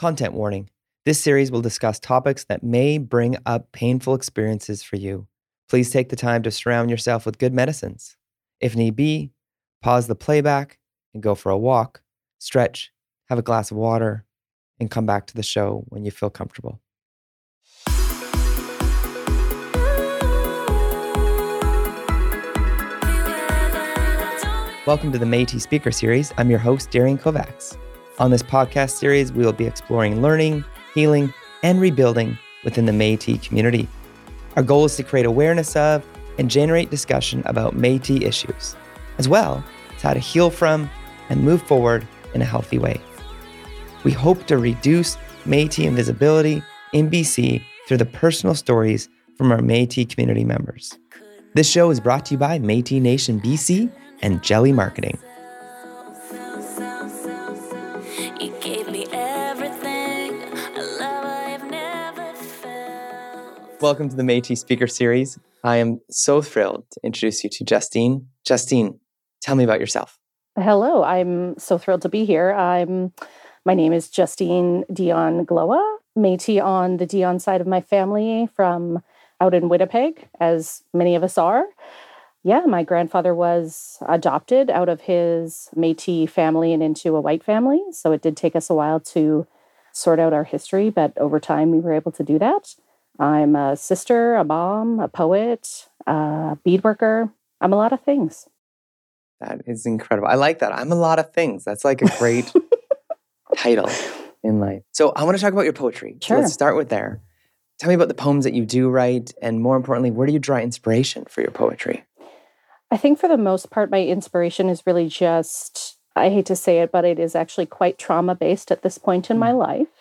Content warning this series will discuss topics that may bring up painful experiences for you. Please take the time to surround yourself with good medicines. If need be, pause the playback and go for a walk, stretch, have a glass of water, and come back to the show when you feel comfortable. Welcome to the Métis Speaker Series. I'm your host, Darian Kovacs. On this podcast series, we will be exploring learning, healing, and rebuilding within the Métis community. Our goal is to create awareness of and generate discussion about Métis issues, as well as how to heal from and move forward in a healthy way. We hope to reduce Métis invisibility in BC through the personal stories from our Métis community members. This show is brought to you by Métis Nation BC and Jelly Marketing. Welcome to the Métis Speaker Series. I am so thrilled to introduce you to Justene. Justene, tell me about yourself. Hello, I'm so thrilled to be here. I'm my name is Justene Dion Gloa, Métis on the Dion side of my family from out in Winnipeg, as many of us are. Yeah, my grandfather was adopted out of his Métis family and into a white family, so it did take us a while to sort out our history, but over time we were able to do that. I'm a sister, a mom, a poet, a beadworker. I'm a lot of things. That is incredible. I like that. I'm a lot of things. That's like a great title in life. So I want to talk about your poetry. So Sure. let's start with there. Tell me about the poems that you do write, and more importantly, where do you draw inspiration for your poetry? I think for the most part, my inspiration is really just, I hate to say it, but it is actually quite trauma based at this point in my mm. life.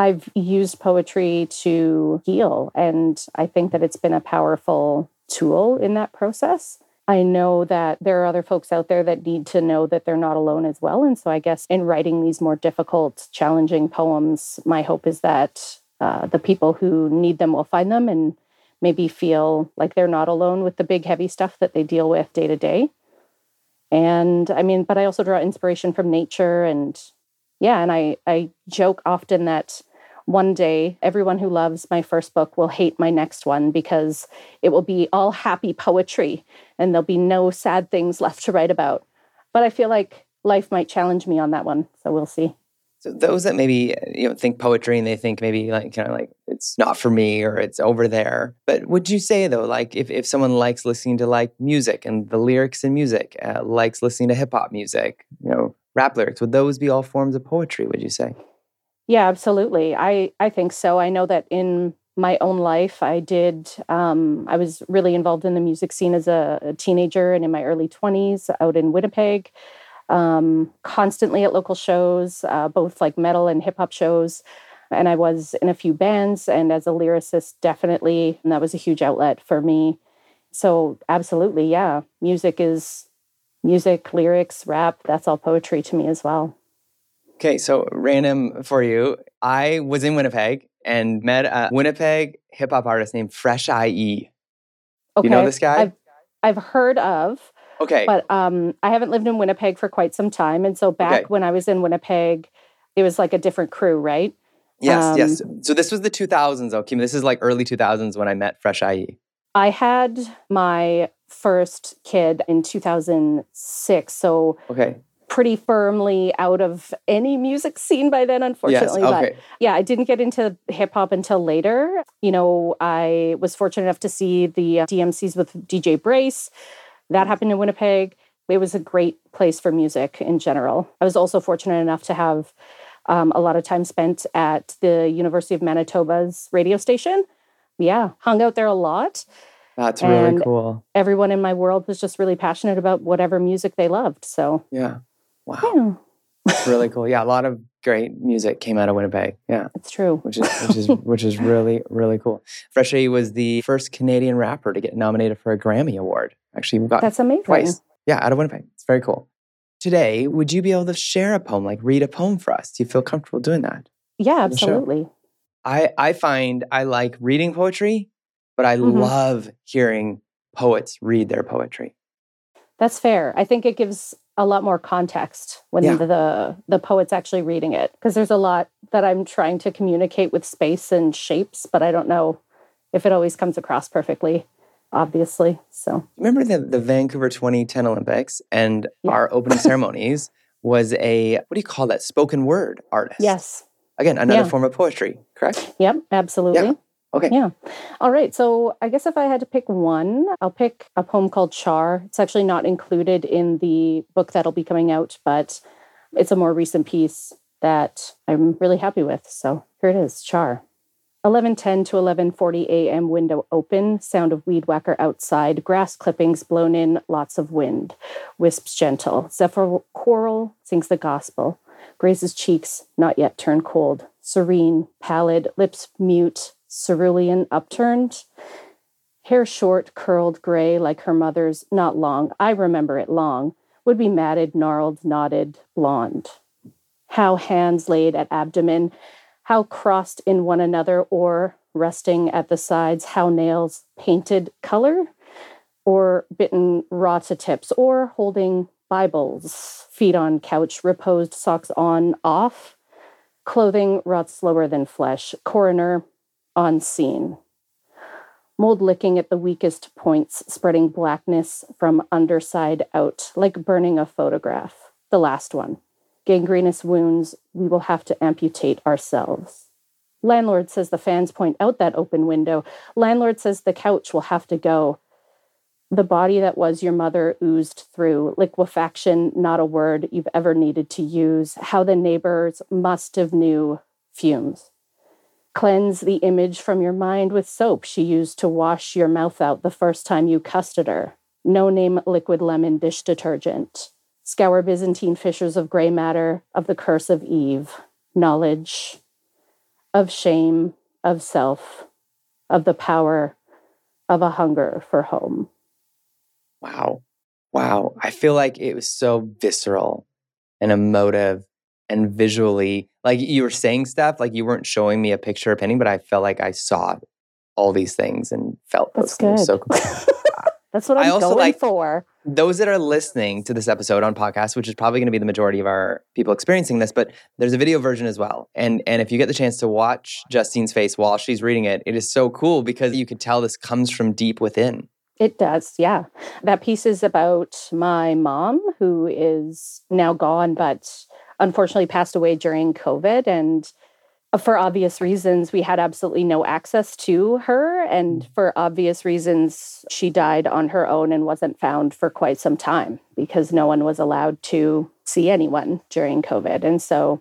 I've used poetry to heal, and I think that it's been a powerful tool in that process. I know that there are other folks out there that need to know that they're not alone as well. And so I guess in writing these more difficult, challenging poems, my hope is that uh, the people who need them will find them and maybe feel like they're not alone with the big heavy stuff that they deal with day to day. And I mean, but I also draw inspiration from nature and yeah, and I I joke often that one day everyone who loves my first book will hate my next one because it will be all happy poetry and there'll be no sad things left to write about. But I feel like life might challenge me on that one, so we'll see. So those that maybe you know think poetry and they think maybe like kind of like it's not for me or it's over there. But would you say though, like if, if someone likes listening to like music and the lyrics in music, uh, likes listening to hip hop music, you know, rap lyrics, would those be all forms of poetry? Would you say? Yeah, absolutely. I I think so. I know that in my own life, I did. Um, I was really involved in the music scene as a, a teenager and in my early twenties out in Winnipeg. Um, constantly at local shows, uh, both like metal and hip hop shows. And I was in a few bands, and as a lyricist, definitely, and that was a huge outlet for me. So, absolutely, yeah, music is music, lyrics, rap. That's all poetry to me as well. Okay, so random for you. I was in Winnipeg and met a Winnipeg hip hop artist named Fresh IE. Okay, You know this guy? I've, I've heard of. Okay. but um, I haven't lived in Winnipeg for quite some time, and so back Okay. when I was in Winnipeg, it was like a different crew, right? yes, yes. um, So this was the 2000s, okay? This is like early 2000s when I met Fresh. IE. I had my first kid in 2006, so Okay. Pretty firmly out of any music scene by then, unfortunately. yes, But yeah, I didn't get into hip hop until later. You know, I was fortunate enough to see the uh, DMCs with DJ Brace. That happened in Winnipeg. It was a great place for music in general. I was also fortunate enough to have um, a lot of time spent at the University of Manitoba's radio station. Yeah, hung out there a lot. That's really And- cool. Everyone in my world was just really passionate about whatever music they loved. So, Yeah. Wow. That's really cool. Yeah, a lot of great music came out of Winnipeg. Yeah. it's true. Which is which is which is really, really cool. Fresh IE was the first Canadian rapper to get nominated for a Grammy Award. Actually, we got That's amazing. twice. Yeah, out of Winnipeg. It's very cool. Today, would you be able to share a poem, like read a poem for us? Do you feel comfortable doing that? Yeah, absolutely. I I find I like reading poetry, but I Mhm. love hearing poets read their poetry. That's fair. I think it gives a lot more context when Yeah. the the poet's actually reading it because there's a lot that I'm trying to communicate with space and shapes, but I don't know if it always comes across perfectly, obviously. So Remember the, the Vancouver 2010 Olympics and Yeah. our opening ceremonies was a, what do you call that? Spoken word artist. yes, Again, another Yeah. form of poetry, correct? yep, absolutely. Okay. Yeah. All right. So I guess if I had to pick one, I'll pick a poem called Char. It's actually not included in the book that'll be coming out, but it's a more recent piece that I'm really happy with. So here it is, Char. 11:10 to 11:40 a.m. window open, sound of weed whacker outside, grass clippings blown in, lots of wind. Wisps gentle. Zephyr choral sings the gospel. Grace's cheeks, not yet turned cold. Serene, pallid, lips mute, cerulean, upturned. Hair short, curled, gray, like her mother's, not long. I remember it long. Would be matted, gnarled, knotted, blonde. How hands laid at abdomen, how crossed in one another or resting at the sides, how nails painted color or bitten raw to tips or holding Bibles, feet on couch, reposed socks on, off, clothing rots slower than flesh, coroner on scene. Mold licking at the weakest points, spreading blackness from underside out, like burning a photograph. The last one. Gangrenous wounds, we will have to amputate ourselves. Landlord says the fans point out that open window. Landlord says the couch will have to go. The body that was your mother oozed through, liquefaction, not a word you've ever needed to use. How the neighbors must have knew fumes. Cleanse the image from your mind with soap she used to wash your mouth out the first time you custard her. No name liquid lemon dish detergent. Scour Byzantine fissures of gray matter, of the curse of Eve. Knowledge, of shame, of self, of the power of a hunger for home. Wow. Wow. I feel like it was so visceral and emotive and visually like you were saying stuff like you weren't showing me a picture or painting, but I felt like I saw all these things and felt those That's things. So. That's what I I'm also going like- for. those that are listening to this episode on podcast, which is probably going to be the majority of our people experiencing this, but there's a video version as well. And and if you get the chance to watch Justene's face while she's reading it, it is so cool because you could tell this comes from deep within. It does, yeah. That piece is about my mom, who is now gone, but unfortunately passed away during COVID. And for obvious reasons, we had absolutely no access to her. And mm. for obvious reasons, she died on her own and wasn't found for quite some time because no one was allowed to see anyone during COVID. And so,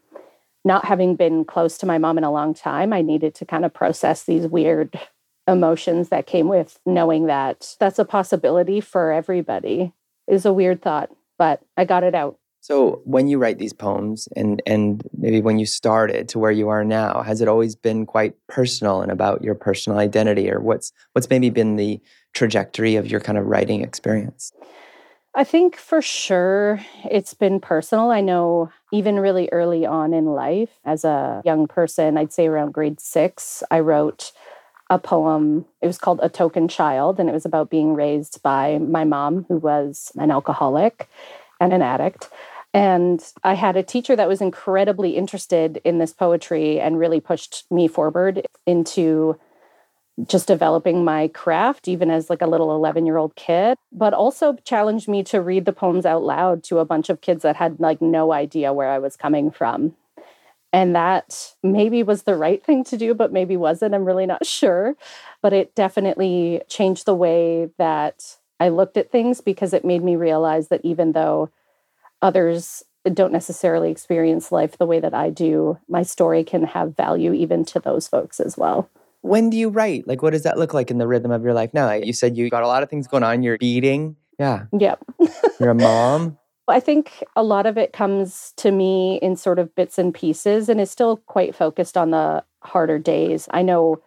not having been close to my mom in a long time, I needed to kind of process these weird emotions that came with knowing that that's a possibility for everybody is a weird thought, but I got it out. So when you write these poems and and maybe when you started to where you are now, has it always been quite personal and about your personal identity or what's what's maybe been the trajectory of your kind of writing experience? I think for sure it's been personal. I know even really early on in life, as a young person, I'd say around grade six, I wrote a poem. It was called A Token Child, and it was about being raised by my mom, who was an alcoholic and an addict. And I had a teacher that was incredibly interested in this poetry and really pushed me forward into just developing my craft even as like a little 11 year old kid but also challenged me to read the poems out loud to a bunch of kids that had like no idea where i was coming from and that maybe was the right thing to do but maybe wasn't i'm really not sure but it definitely changed the way that i looked at things because it made me realize that even though others don't necessarily experience life the way that i do my story can have value even to those folks as well When do you write? Like what does that look like in the rhythm of your life now? You said you got a lot of things going on. You're eating. Yeah. yep You're a mom. I think a lot of it comes to me in sort of bits and pieces and is still quite focused on the harder days. I know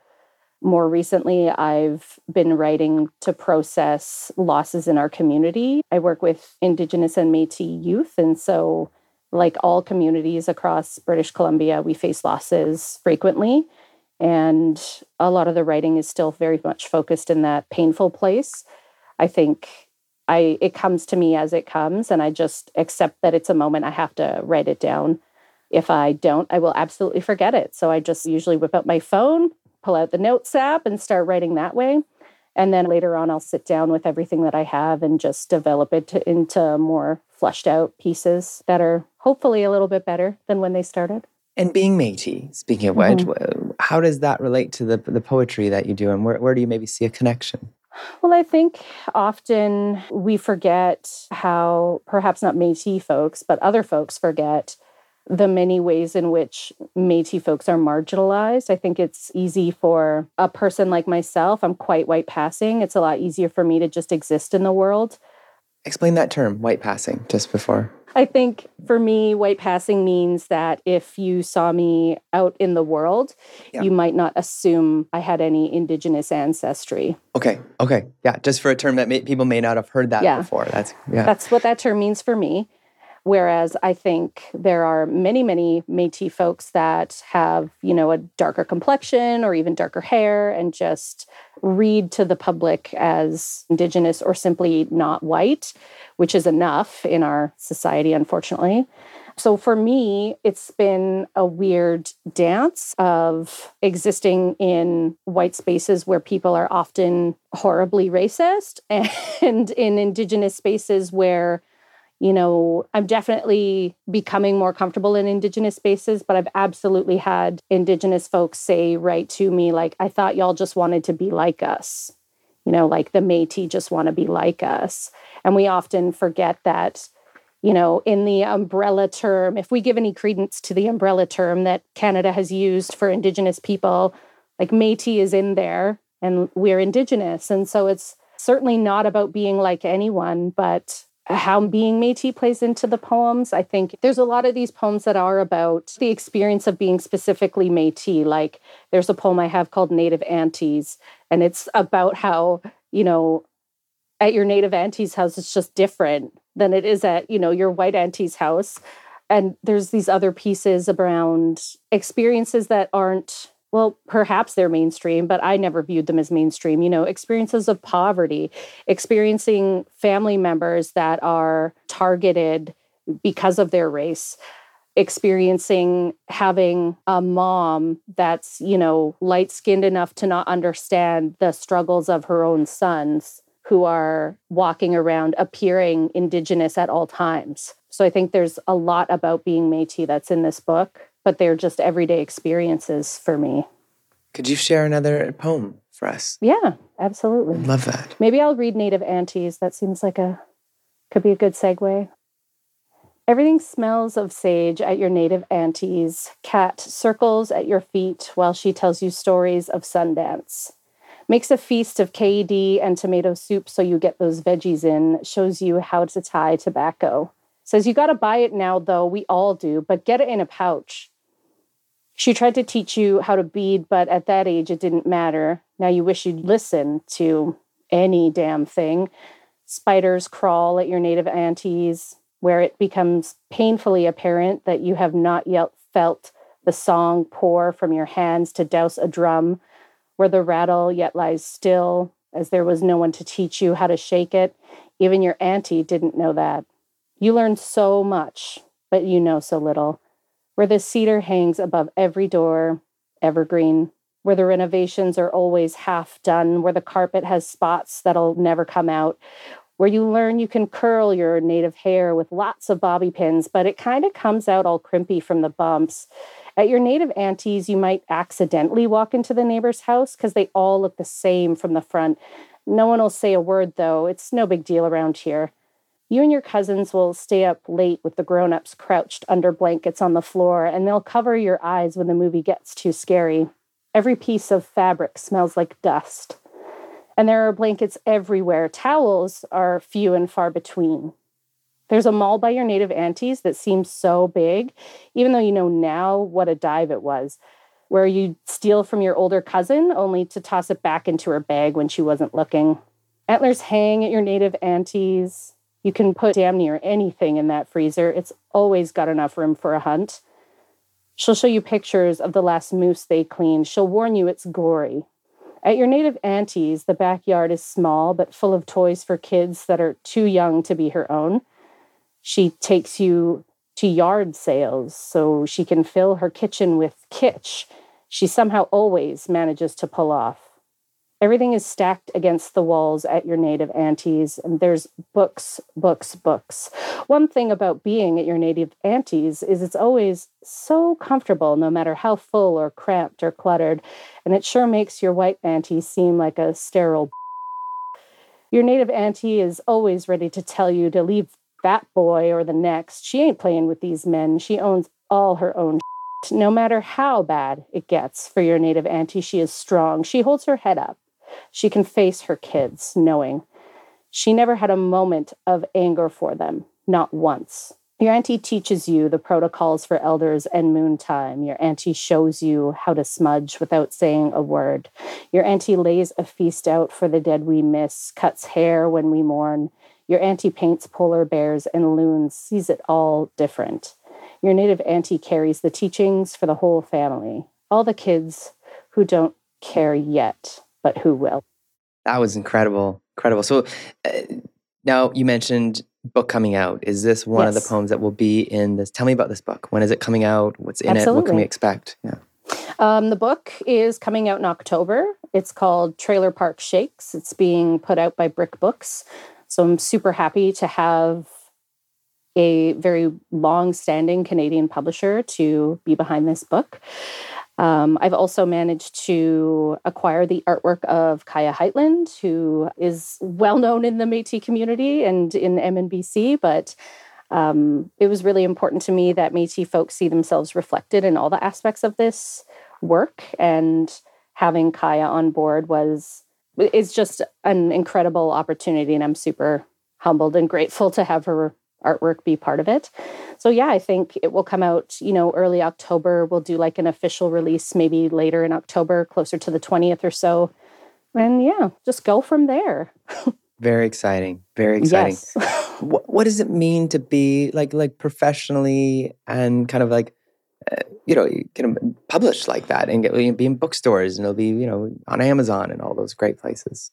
more recently I've been writing to process losses in our community. I work with Indigenous and Metis youth. And so, like all communities across British Columbia, we face losses frequently. And a lot of the writing is still very much focused in that painful place. I think I it comes to me as it comes and I just accept that it's a moment I have to write it down. If I don't, I will absolutely forget it. So I just usually whip out my phone, pull out the notes app and start writing that way. And then later on I'll sit down with everything that I have and just develop it to, into more fleshed out pieces that are hopefully a little bit better than when they started. And being Métis, speaking of which, mm-hmm. how does that relate to the the poetry that you do, and where, where do you maybe see a connection? Well, I think often we forget how perhaps not Métis folks, but other folks forget the many ways in which Métis folks are marginalized. I think it's easy for a person like myself. I'm quite white passing. It's a lot easier for me to just exist in the world. Explain that term, white passing, just before. I think for me, white passing means that if you saw me out in the world, yeah. you might not assume I had any indigenous ancestry. Okay. Okay. Yeah. Just for a term that may, people may not have heard that yeah. before. That's yeah. That's what that term means for me. Whereas I think there are many, many Métis folks that have, you know, a darker complexion or even darker hair and just read to the public as Indigenous or simply not white, which is enough in our society, unfortunately. So for me, it's been a weird dance of existing in white spaces where people are often horribly racist and in Indigenous spaces where you know, I'm definitely becoming more comfortable in Indigenous spaces, but I've absolutely had Indigenous folks say right to me, like, I thought y'all just wanted to be like us. You know, like the Metis just want to be like us. And we often forget that, you know, in the umbrella term, if we give any credence to the umbrella term that Canada has used for Indigenous people, like Metis is in there and we're Indigenous. And so it's certainly not about being like anyone, but how being Metis plays into the poems. I think there's a lot of these poems that are about the experience of being specifically Metis. Like there's a poem I have called Native Aunties, and it's about how, you know, at your native auntie's house, it's just different than it is at, you know, your white auntie's house. And there's these other pieces around experiences that aren't well, perhaps they're mainstream, but I never viewed them as mainstream. You know, experiences of poverty, experiencing family members that are targeted because of their race, experiencing having a mom that's, you know, light skinned enough to not understand the struggles of her own sons who are walking around appearing indigenous at all times. So I think there's a lot about being Metis that's in this book but they're just everyday experiences for me. Could you share another poem for us? Yeah, absolutely. Love that. Maybe I'll read Native Aunties. That seems like a could be a good segue. Everything smells of sage at your native auntie's. Cat circles at your feet while she tells you stories of Sundance. Makes a feast of KD and tomato soup so you get those veggies in. Shows you how to tie tobacco. Says you got to buy it now, though. We all do, but get it in a pouch. She tried to teach you how to bead, but at that age it didn't matter. Now you wish you'd listen to any damn thing. Spiders crawl at your native aunties, where it becomes painfully apparent that you have not yet felt the song pour from your hands to douse a drum, where the rattle yet lies still, as there was no one to teach you how to shake it. Even your auntie didn't know that. You learn so much, but you know so little where the cedar hangs above every door, evergreen, where the renovations are always half done, where the carpet has spots that'll never come out, where you learn you can curl your native hair with lots of bobby pins, but it kind of comes out all crimpy from the bumps. At your native aunties, you might accidentally walk into the neighbor's house because they all look the same from the front. No one will say a word, though. It's no big deal around here. You and your cousins will stay up late with the grown ups crouched under blankets on the floor, and they'll cover your eyes when the movie gets too scary. Every piece of fabric smells like dust. And there are blankets everywhere. Towels are few and far between. There's a mall by your native aunties that seems so big, even though you know now what a dive it was, where you steal from your older cousin only to toss it back into her bag when she wasn't looking. Antlers hang at your native aunties. You can put damn near anything in that freezer. It's always got enough room for a hunt. She'll show you pictures of the last moose they cleaned. She'll warn you it's gory. At your native auntie's, the backyard is small but full of toys for kids that are too young to be her own. She takes you to yard sales so she can fill her kitchen with kitsch she somehow always manages to pull off. Everything is stacked against the walls at your native auntie's, and there's books, books, books. One thing about being at your native auntie's is it's always so comfortable, no matter how full or cramped or cluttered, and it sure makes your white auntie seem like a sterile. Your native auntie is always ready to tell you to leave that boy or the next. She ain't playing with these men. She owns all her own. No matter how bad it gets for your native auntie, she is strong. She holds her head up she can face her kids knowing she never had a moment of anger for them, not once. Your auntie teaches you the protocols for elders and moon time. Your auntie shows you how to smudge without saying a word. Your auntie lays a feast out for the dead we miss, cuts hair when we mourn. Your auntie paints polar bears and loons, sees it all different. Your native auntie carries the teachings for the whole family, all the kids who don't care yet but who will. That was incredible. Incredible. So uh, now you mentioned book coming out. Is this one yes. of the poems that will be in this? Tell me about this book. When is it coming out? What's in Absolutely. it? What can we expect? Yeah. Um, the book is coming out in October. It's called Trailer Park Shakes. It's being put out by Brick Books. So I'm super happy to have a very long standing Canadian publisher to be behind this book. Um, I've also managed to acquire the artwork of Kaija Heitland, who is well known in the Métis community and in MNBC, but um, it was really important to me that Métis folks see themselves reflected in all the aspects of this work, and having Kaija on board was is just an incredible opportunity, and I'm super humbled and grateful to have her artwork be part of it. So yeah, I think it will come out, you know, early October. We'll do like an official release maybe later in October, closer to the 20th or so. And yeah, just go from there. Very exciting. Very exciting. Yes. what, what does it mean to be like like professionally and kind of like uh, you know, you can publish like that and get be in bookstores and it'll be, you know, on Amazon and all those great places.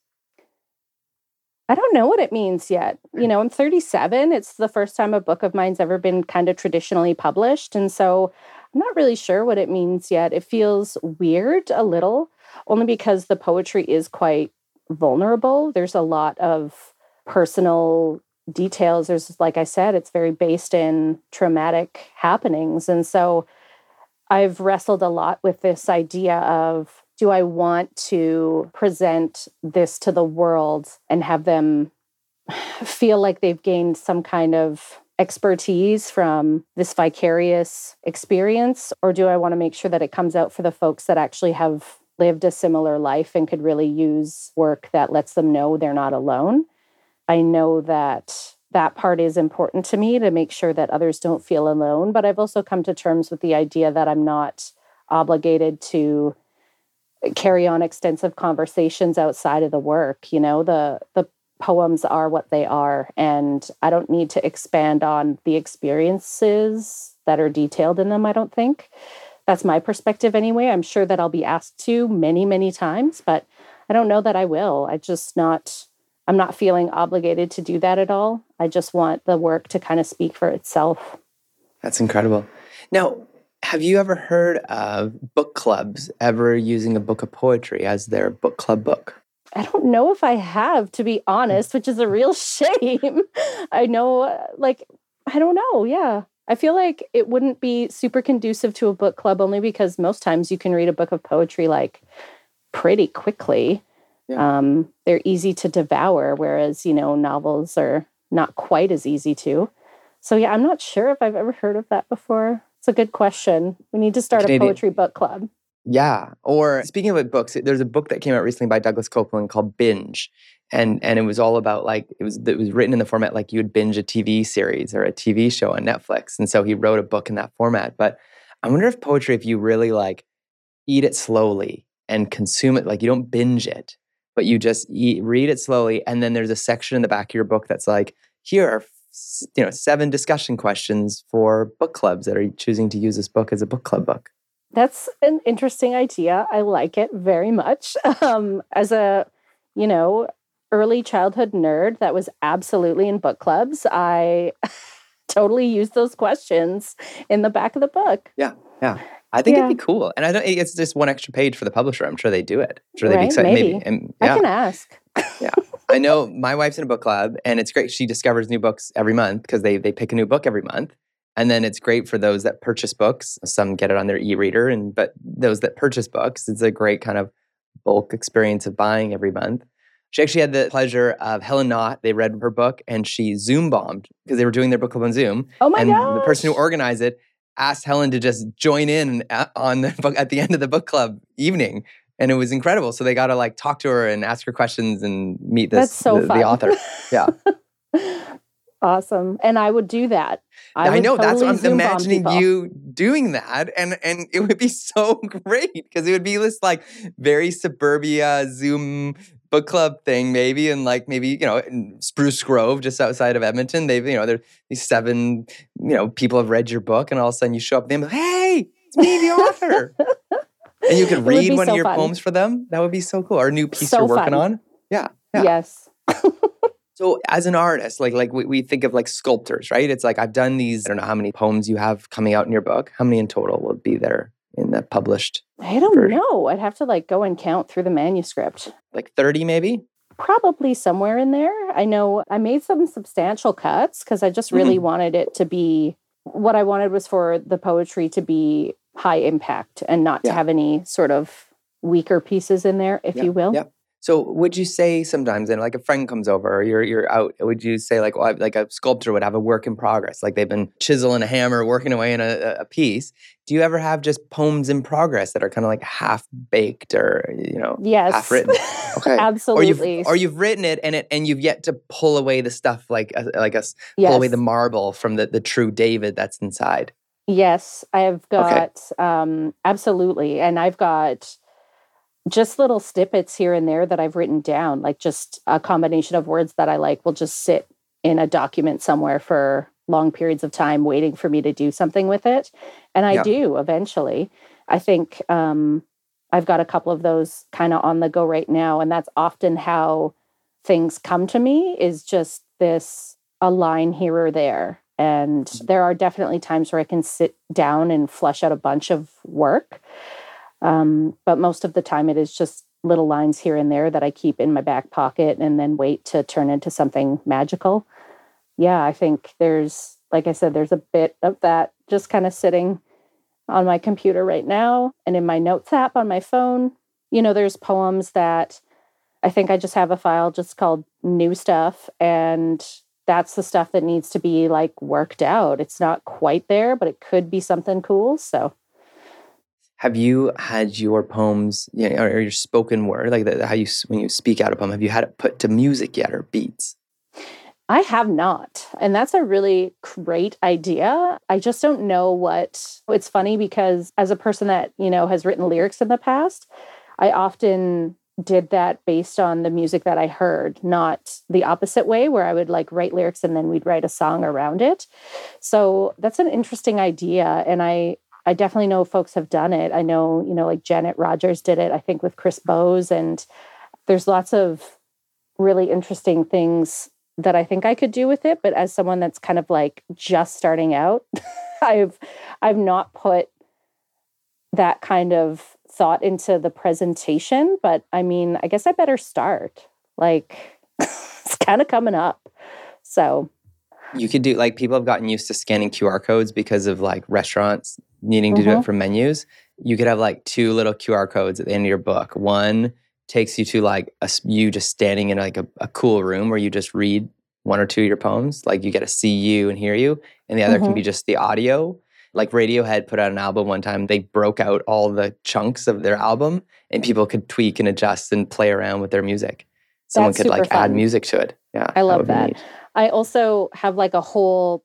I don't know what it means yet. You hmm. know, I'm 37. It's the first time a book of mine's ever been kind of traditionally published. And so I'm not really sure what it means yet. It feels weird a little, only because the poetry is quite vulnerable. There's a lot of personal details. There's, like I said, it's very based in traumatic happenings. And so I've wrestled a lot with this idea of do I want to present this to the world and have them feel like they've gained some kind of expertise from this vicarious experience? Or do I want to make sure that it comes out for the folks that actually have lived a similar life and could really use work that lets them know they're not alone? I know that that part is important to me to make sure that others don't feel alone. But I've also come to terms with the idea that I'm not obligated to carry on extensive conversations outside of the work you know the the poems are what they are and i don't need to expand on the experiences that are detailed in them i don't think. That's my perspective anyway. I'm sure that i'll be asked to many many times but i don't know that i will. I just not i'm not feeling obligated to do that at all. I just want the work to kind of speak for itself. That's incredible. Now have you ever heard of book clubs ever using a book of poetry as their book club book? I don't know if I have, to be honest, which is a real shame. I know, like, I don't know. Yeah. I feel like it wouldn't be super conducive to a book club only because most times you can read a book of poetry like pretty quickly. Yeah. Um, they're easy to devour, whereas, you know, novels are not quite as easy to. So, yeah, I'm not sure if I've ever heard of that before. It's a good question. We need to start Canadian. a poetry book club. Yeah. Or speaking of books, there's a book that came out recently by Douglas Coupland called Binge. And and it was all about like it was it was written in the format like you would binge a TV series or a TV show on Netflix. And so he wrote a book in that format. But I wonder if poetry, if you really like eat it slowly and consume it, like you don't binge it, but you just eat, read it slowly. And then there's a section in the back of your book that's like, here are you know seven discussion questions for book clubs that are choosing to use this book as a book club book That's an interesting idea. I like it very much. Um, as a, you know, early childhood nerd that was absolutely in book clubs, I totally used those questions in the back of the book. Yeah, yeah. I think Yeah. it'd be cool, and I don't. It's just one extra page for the publisher. I'm sure they do it. I'm sure they'd be excited. maybe. And, I can ask. I know my wife's in a book club, and it's great. She discovers new books every month because they they pick a new book every month, and then it's great for those that purchase books. Some get it on their e-reader, and but those that purchase books, it's a great kind of bulk experience of buying every month. She actually had the pleasure of Helen Knott. They read her book, and she Zoom bombed because they were doing their book club on Zoom. Oh my and god. the person who organized it asked Helen to just join in a- on the book at the end of the book club evening, and it was incredible. So they got to like talk to her and ask her questions and meet this That's so the, fun. the author. Yeah. awesome. And I would do that. I, would know that's what I'm imagining you doing that, and and it would be so great because it would be this like very suburbia Zoom book club thing, maybe, and like maybe you know in Spruce Grove, just outside of Edmonton. They've you know there's these seven you know people have read your book, and all of a sudden you show up, and they're like, hey, it's me, the author. And you could read one so of your fun. poems for them. That would be so cool. Our new piece So you're working fun. on. Yeah. Yeah. Yes. So as an artist, like like we, we think of like sculptors, right? It's like I've done these. I don't know how many poems you have coming out in your book. How many in total will be there in the published? I don't Version. know. I'd have to like go and count through the manuscript. Like thirty, maybe. Probably somewhere in there. I know I made some substantial cuts because I just really Mm-hmm. wanted it to be what I wanted was for the poetry to be high impact and not Yeah. to have any sort of weaker pieces in there, if Yeah, you will. yeah. So would you say sometimes, and like a friend comes over, or you're you're out, would you say like, oh, well, like a sculptor would have a work in progress, like they've been chiseling a hammer, working away in a, a piece. Do you ever have just poems in progress that are kind of like half baked or you know Yes. half written? Okay. Or Absolutely. you've or you've written it and it and you've yet to pull away the stuff like a, like a s- yes. pull away the marble from the the true David that's inside. Yes, I've got um absolutely. And I've got just little snippets here and there that I've written down, like just a combination of words that I like will just sit in a document somewhere for long periods of time waiting for me to do something with it. And I Yeah. do eventually. I think um I've got a couple of those kind of on the go right now and that's often how things come to me is just this a line here or there. And there are definitely times where I can sit down and flush out a bunch of work. Um, but most of the time, it is just little lines here and there that I keep in my back pocket and then wait to turn into something magical. Yeah, I think there's, like I said, there's a bit of that just kind of sitting on my computer right now and in my notes app on my phone. You know, there's poems that I think I just have a file just called new stuff. And that's the stuff that needs to be like worked out. It's not quite there, but it could be something cool. So, Have you had your poems, you know, or your spoken word, like the, how you when you speak out a poem, have you had it put to music yet or beats? I have not. And that's a really great idea. I just don't know what it's funny because as a person that, you know, has written lyrics in the past, I often did that based on the music that I heard, not the opposite way where I would like write lyrics and then we'd write a song around it. So that's an interesting idea and I I definitely know folks have done it. I know, you know, like Janet Rogers did it I think with Chris Bowes and there's lots of really interesting things that I think I could do with it, but as someone that's kind of like just starting out, I've I've not put that kind of thought into the presentation, but I mean, I guess I better start. Like it's kind of coming up. So, You could do like people have gotten used to scanning QR codes because of like restaurants needing to do it Mhm. for menus. You could have like two little QR codes at the end of your book. One takes you to like a, you just standing in like a, a cool room where you just read one or two of your poems. Like you get to see you and hear you. And the other can Mhm. be just the audio. Like Radiohead put out an album one time. They broke out all the chunks of their album and people could tweak and adjust and play around with their music. Someone That's could like super add music to it. Yeah. I love that. I also have like a whole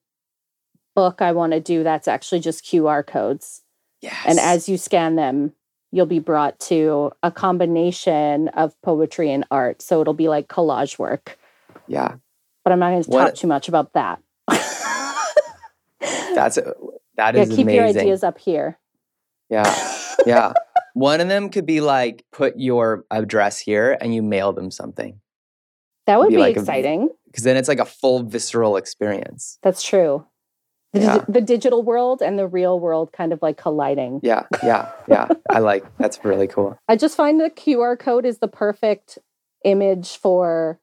book I want to do that's actually just QR codes. Yes. And as you scan them, you'll be brought to a combination of poetry and art. So it'll be like collage work. yeah. But I'm not going to What- talk too much about that. That's a, that yeah, is keep your ideas up here. Yeah. yeah. One of them could be like, put your address here and you mail them something. That would Be be, like exciting. Because then it's like a full visceral experience. That's true. The, Yeah. the digital world and the real world kind of like colliding. Yeah, yeah, yeah. I like that's really cool. I just find the QR code is the perfect image for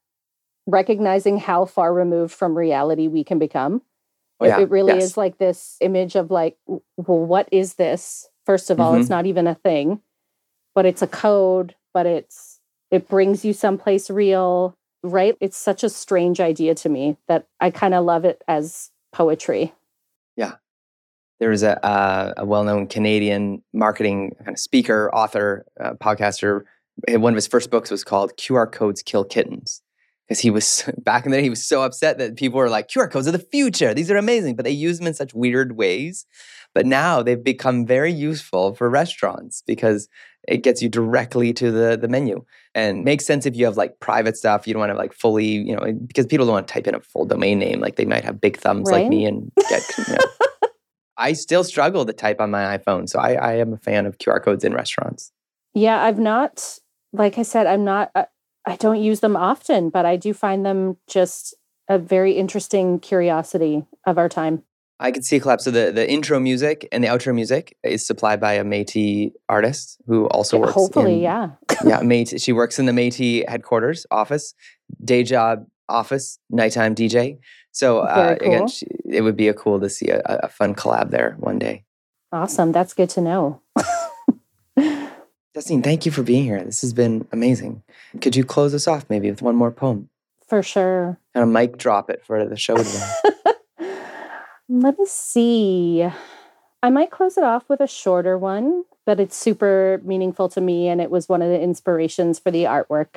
recognizing how far removed from reality we can become. It- yeah. It really yes. is like this image of like, well, what is this? First of all, Mm-hmm. it's not even a thing, but it's a code, but it's it brings you someplace real, right? It's such a strange idea to me that I kind of love it as poetry. Yeah. There was a, uh, a well-known Canadian marketing kind of speaker, author, uh, podcaster. One of his first books was called "QR Codes Kill Kittens," because he was back in there. He was so upset that people were like, "QR codes are the future; these are amazing," but they use them in such weird ways. But now they've become very useful for restaurants because it gets you directly to the the menu and makes sense if you have like private stuff. You don't want to like fully, you know, because people don't want to type in a full domain name. Like they might have big thumbs like me and get. You know. I still struggle to type on my iPhone, so I, I am a fan of QR codes in restaurants. Yeah, I've not, like I said, I'm not, uh, I, don't use them often, but I do find them just a very interesting curiosity of our time. I could see a collapse. So the, the intro music and the outro music is supplied by a Métis artist who also works. Hopefully, in, yeah. yeah, Métis. She works in the Métis headquarters office, day job office, nighttime DJ. So uh, Very again, she, it would be a cool to see a, a fun collab there one day. Awesome. That's good to know. Justene, thank you for being here. This has been amazing. Could you close us off maybe with one more poem? For sure. Kind of mic drop it for the show today. Let me see. I might close it off with a shorter one, but it's super meaningful to me. And it was one of the inspirations for the artwork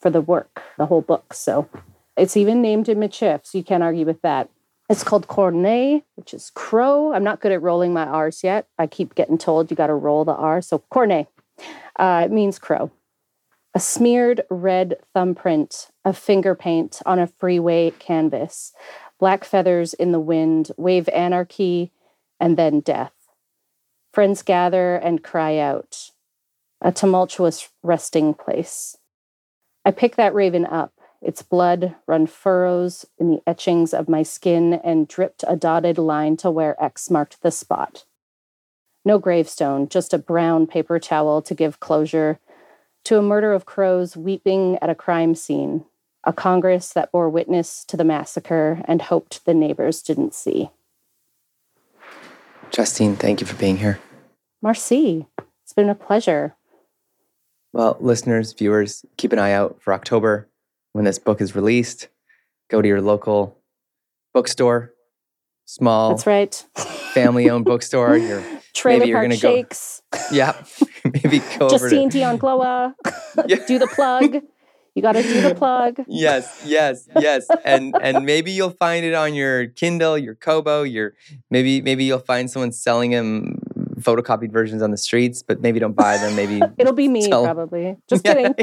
for the work, the whole book. So it's even named in Michif, so you can't argue with that. It's called Cornet, which is crow. I'm not good at rolling my R's yet. I keep getting told you got to roll the R. So Cornet, uh, it means crow. A smeared red thumbprint of finger paint on a freeway canvas black feathers in the wind, wave anarchy, and then death. Friends gather and cry out, a tumultuous resting place. I pick that raven up, its blood run furrows in the etchings of my skin and dripped a dotted line to where X marked the spot. No gravestone, just a brown paper towel to give closure to a murder of crows weeping at a crime scene, a Congress that bore witness to the massacre and hoped the neighbors didn't see. Justene, thank you for being here. Marcy, it's been a pleasure. Well, listeners, viewers, keep an eye out for October when this book is released. Go to your local bookstore, small, That's right. family owned bookstore. Your, Trailer Maybe you're Park gonna go- Shakes, yeah, maybe go Justene to. Dion-Glowa. Yeah. do the plug. You got to do the plug. Yes, yes, yes, and and maybe you'll find it on your Kindle, your Kobo, your maybe maybe you'll find someone selling them photocopied versions on the streets, but maybe don't buy them. Maybe It'll be me, probably. Just Yeah, kidding.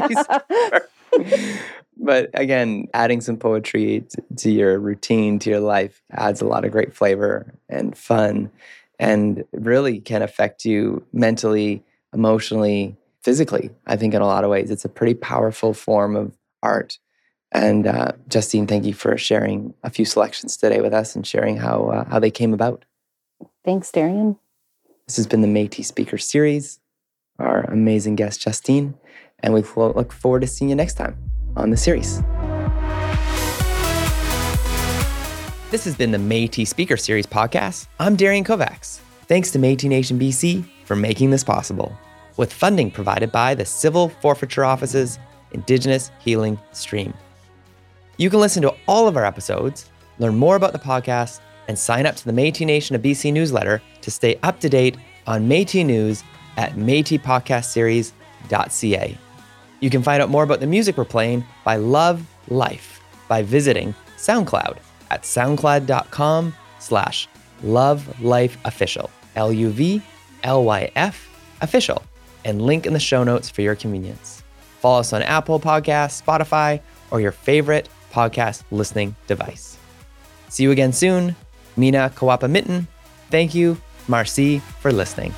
but again, adding some poetry to your routine, to your life, adds a lot of great flavor and fun, and really can affect you mentally, emotionally, physically. I think in a lot of ways, it's a pretty powerful form of art. And uh, Justene, thank you for sharing a few selections today with us and sharing how uh, how they came about. Thanks, Darian. This has been the Métis Speaker Series. Our amazing guest, Justene, and we look forward to seeing you next time on the series. This has been the Métis Speaker Series podcast. I'm Darian Kovacs. Thanks to Métis Nation BC for making this possible, with funding provided by the Civil Forfeiture Office's Indigenous Healing Stream. You can listen to all of our episodes, learn more about the podcast, and sign up to the Métis Nation of BC newsletter to stay up to date on Métis news at métispodcastseries.ca. You can find out more about the music we're playing by Love Life by visiting SoundCloud at soundcloud.com slash Love Life Official, L-U-V-L-Y-F official, and link in the show notes for your convenience. Follow us on Apple Podcasts, Spotify, or your favorite podcast listening device. See you again soon. Mina Kawapa Mitten. Thank you, Marci, for listening.